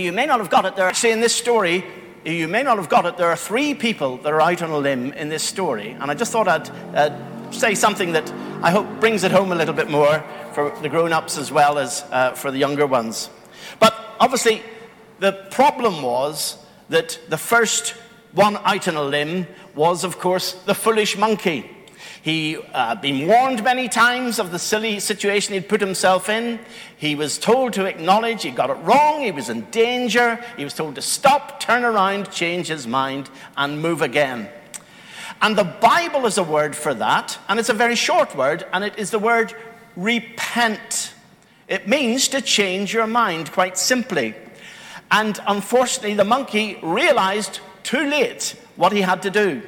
you may not have got it, there actually in this story, you may not have got it, there are three people that are out on a limb in this story. And I just thought I'd uh, say something that I hope brings it home a little bit more for the grown ups as well as uh, for the younger ones. But obviously, the problem was that the first one out on a limb was, of course, the foolish monkey. He uh, been warned many times of the silly situation he'd put himself in. He was told to acknowledge he got it wrong, he was in danger. He was told to stop, turn around, change his mind, and move again. And the Bible is a word for that, and it's a very short word, and it is the word repent. It means to change your mind, quite simply. And unfortunately, the monkey realized too late what he had to do.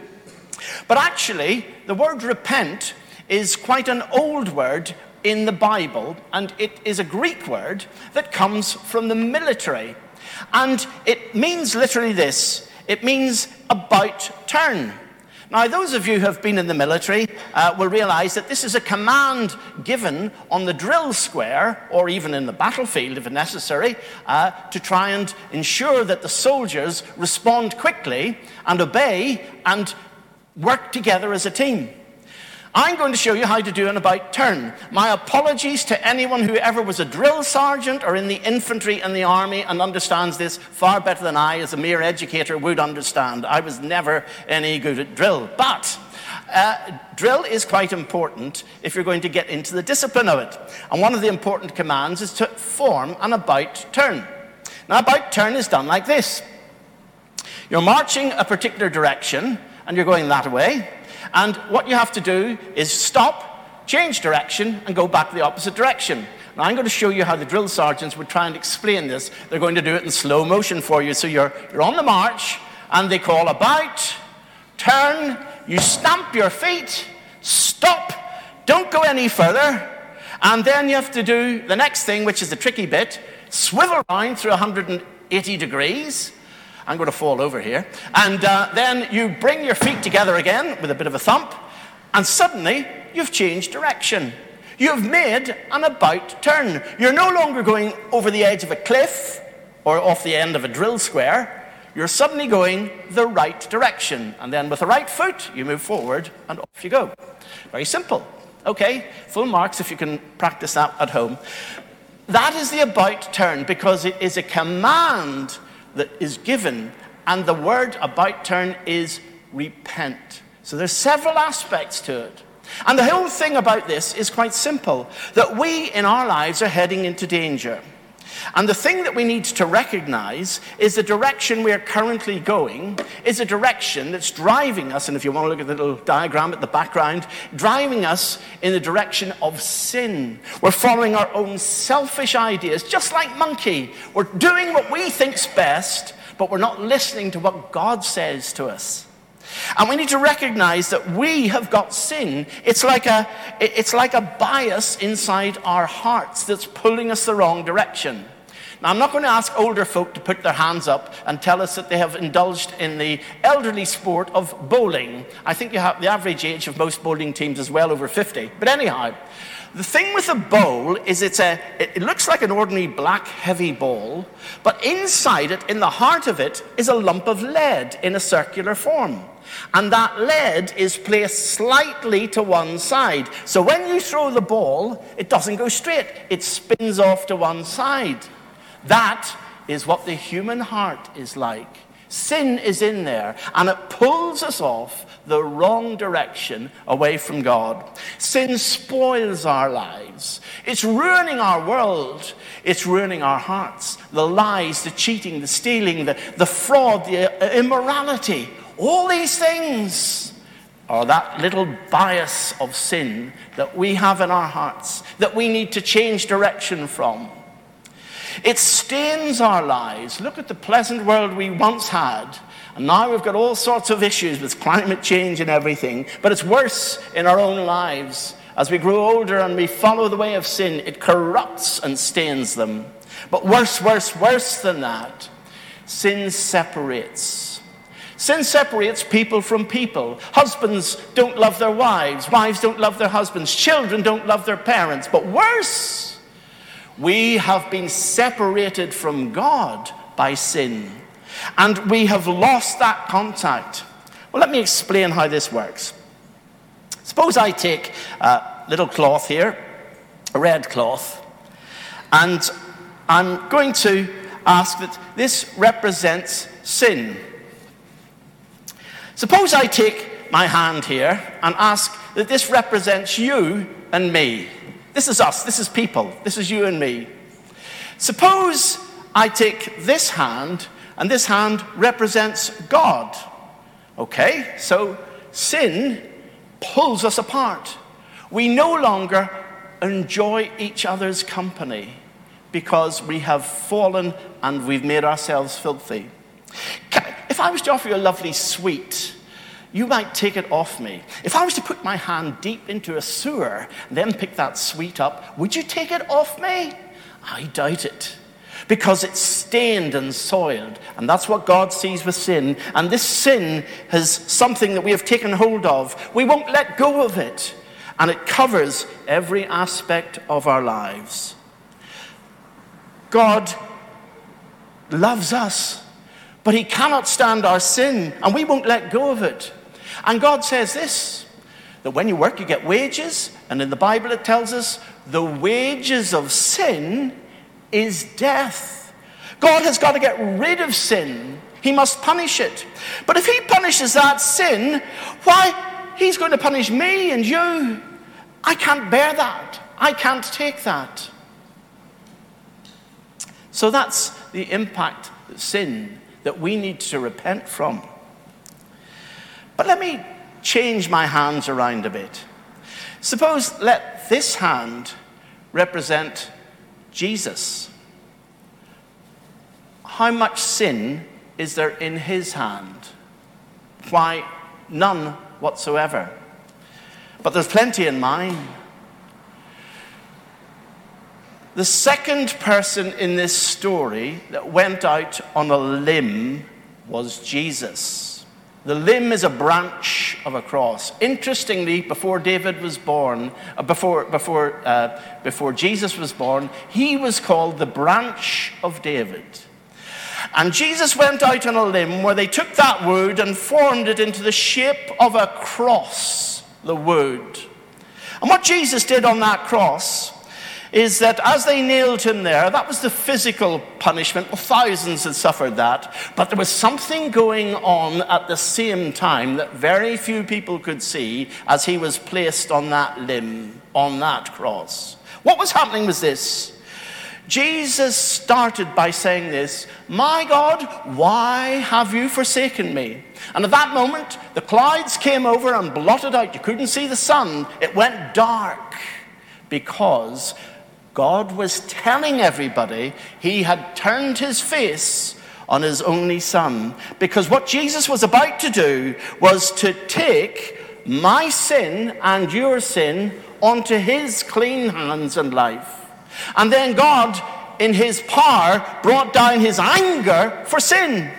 But actually, the word repent is quite an old word in the Bible, and it is a Greek word that comes from the military. And it means literally this it means about turn. Now, those of you who have been in the military uh, will realize that this is a command given on the drill square or even in the battlefield if necessary uh, to try and ensure that the soldiers respond quickly and obey and work together as a team. I'm going to show you how to do an about turn. My apologies to anyone who ever was a drill sergeant or in the infantry in the army and understands this far better than I, as a mere educator, would understand. I was never any good at drill. But uh, drill is quite important if you're going to get into the discipline of it. And one of the important commands is to form an about turn. Now, about turn is done like this you're marching a particular direction and you're going that way. And what you have to do is stop, change direction, and go back the opposite direction. Now, I'm going to show you how the drill sergeants would try and explain this. They're going to do it in slow motion for you. So you're, you're on the march, and they call about, turn, you stamp your feet, stop, don't go any further, and then you have to do the next thing, which is the tricky bit swivel around through 180 degrees I'm going to fall over here. And uh, then you bring your feet together again with a bit of a thump, and suddenly you've changed direction. You've made an about turn. You're no longer going over the edge of a cliff or off the end of a drill square. You're suddenly going the right direction. And then with the right foot, you move forward and off you go. Very simple. Okay, full marks if you can practice that at home. That is the about turn because it is a command that is given, and the word about turn is repent. So there's several aspects to it. And the whole thing about this is quite simple that we in our lives are heading into danger. And the thing that we need to recognize is the direction we are currently going is a direction that's driving us, and if you want to look at the little diagram at the background, driving us in the direction of sin. We're following our own selfish ideas, just like monkey. We're doing what we think's best, but we're not listening to what God says to us. And we need to recognize that we have got sin. It's like, a, it's like a bias inside our hearts that's pulling us the wrong direction. Now, I'm not going to ask older folk to put their hands up and tell us that they have indulged in the elderly sport of bowling. I think you have, the average age of most bowling teams is well over 50. But anyhow, the thing with a bowl is it's a, it looks like an ordinary black heavy ball, but inside it, in the heart of it, is a lump of lead in a circular form. And that lead is placed slightly to one side. So when you throw the ball, it doesn't go straight, it spins off to one side. That is what the human heart is like. Sin is in there and it pulls us off the wrong direction away from God. Sin spoils our lives. It's ruining our world. It's ruining our hearts. The lies, the cheating, the stealing, the, the fraud, the uh, immorality, all these things are that little bias of sin that we have in our hearts that we need to change direction from. It stains our lives. Look at the pleasant world we once had. And now we've got all sorts of issues with climate change and everything. But it's worse in our own lives. As we grow older and we follow the way of sin, it corrupts and stains them. But worse, worse, worse than that, sin separates. Sin separates people from people. Husbands don't love their wives, wives don't love their husbands, children don't love their parents. But worse, we have been separated from God by sin. And we have lost that contact. Well, let me explain how this works. Suppose I take a little cloth here, a red cloth, and I'm going to ask that this represents sin. Suppose I take my hand here and ask that this represents you and me. This is us, this is people, this is you and me. Suppose I take this hand and this hand represents God. Okay, so sin pulls us apart. We no longer enjoy each other's company because we have fallen and we've made ourselves filthy. If I was to offer you a lovely sweet, you might take it off me. If I was to put my hand deep into a sewer and then pick that sweet up, would you take it off me? I doubt it. Because it's stained and soiled. And that's what God sees with sin. And this sin has something that we have taken hold of. We won't let go of it. And it covers every aspect of our lives. God loves us, but He cannot stand our sin, and we won't let go of it. And God says this that when you work, you get wages, and in the Bible it tells us the wages of sin is death. God has got to get rid of sin. He must punish it. But if He punishes that sin, why? He's going to punish me and you. I can't bear that. I can't take that. So that's the impact of sin that we need to repent from. But let me change my hands around a bit. Suppose let this hand represent Jesus. How much sin is there in his hand? Why, none whatsoever. But there's plenty in mine. The second person in this story that went out on a limb was Jesus. The limb is a branch of a cross. Interestingly, before David was born, uh, before, before, uh, before Jesus was born, he was called the branch of David. And Jesus went out on a limb where they took that wood and formed it into the shape of a cross, the wood. And what Jesus did on that cross is that as they nailed him there, that was the physical punishment. Well, thousands had suffered that. But there was something going on at the same time that very few people could see as he was placed on that limb, on that cross. What was happening was this. Jesus started by saying this, My God, why have you forsaken me? And at that moment, the clouds came over and blotted out. You couldn't see the sun. It went dark because God was telling everybody he had turned his face on his only son. Because what Jesus was about to do was to take my sin and your sin onto his clean hands and life. And then God, in his power, brought down his anger for sin.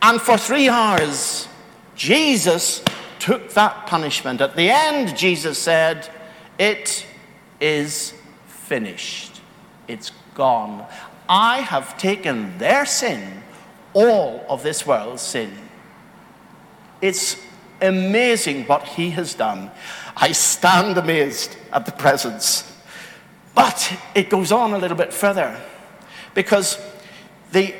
And for three hours, Jesus took that punishment. At the end, Jesus said, It is finished. It's gone. I have taken their sin, all of this world's sin. It's amazing what he has done. I stand amazed at the presence. But it goes on a little bit further because the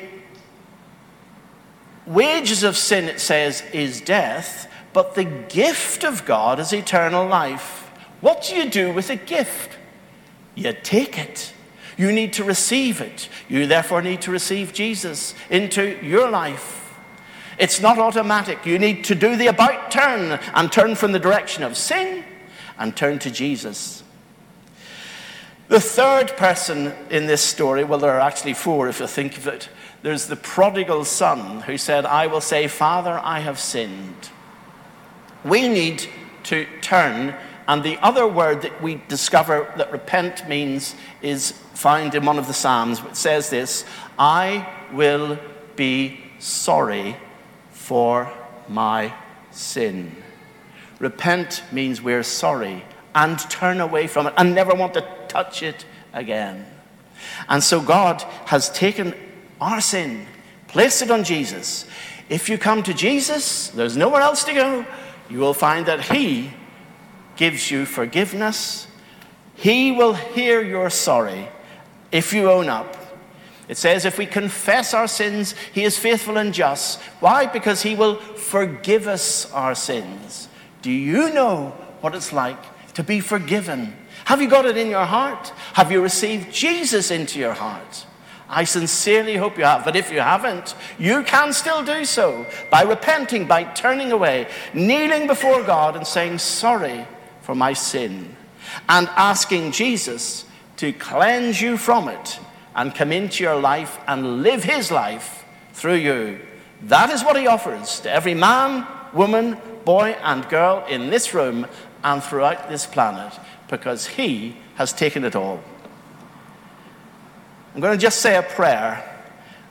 wages of sin, it says, is death, but the gift of God is eternal life. What do you do with a gift? You take it. You need to receive it. You therefore need to receive Jesus into your life. It's not automatic. You need to do the about turn and turn from the direction of sin and turn to Jesus. The third person in this story, well, there are actually four if you think of it. There's the prodigal son who said, I will say, Father, I have sinned. We need to turn and the other word that we discover that repent means is found in one of the Psalms, which says this I will be sorry for my sin. Repent means we're sorry and turn away from it and never want to touch it again. And so God has taken our sin, placed it on Jesus. If you come to Jesus, there's nowhere else to go. You will find that He gives you forgiveness. He will hear your sorry if you own up. It says, if we confess our sins, He is faithful and just. Why? Because He will forgive us our sins. Do you know what it's like to be forgiven? Have you got it in your heart? Have you received Jesus into your heart? I sincerely hope you have. But if you haven't, you can still do so by repenting, by turning away, kneeling before God and saying, Sorry for my sin, and asking Jesus to cleanse you from it and come into your life and live his life through you. That is what he offers to every man, woman, boy, and girl in this room and throughout this planet because he has taken it all. I'm going to just say a prayer,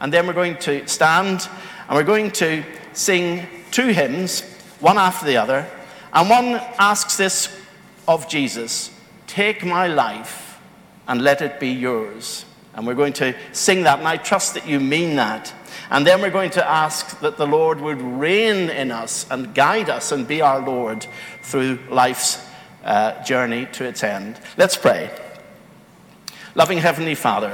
and then we're going to stand and we're going to sing two hymns, one after the other. And one asks this of Jesus Take my life and let it be yours. And we're going to sing that, and I trust that you mean that. And then we're going to ask that the Lord would reign in us and guide us and be our Lord through life's uh, journey to its end. Let's pray. Loving Heavenly Father,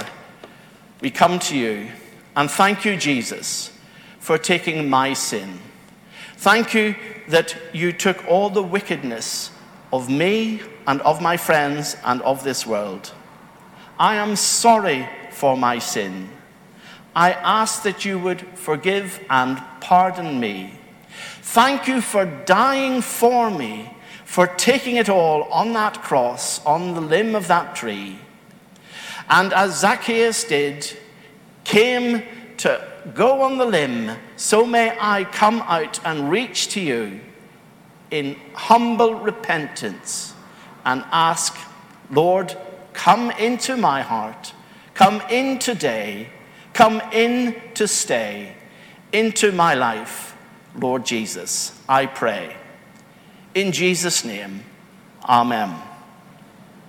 we come to you and thank you, Jesus, for taking my sin. Thank you that you took all the wickedness of me and of my friends and of this world. I am sorry for my sin. I ask that you would forgive and pardon me. Thank you for dying for me, for taking it all on that cross, on the limb of that tree. And as Zacchaeus did, came to go on the limb, so may I come out and reach to you in humble repentance and ask, Lord, come into my heart, come in today, come in to stay into my life, Lord Jesus, I pray. In Jesus' name, amen.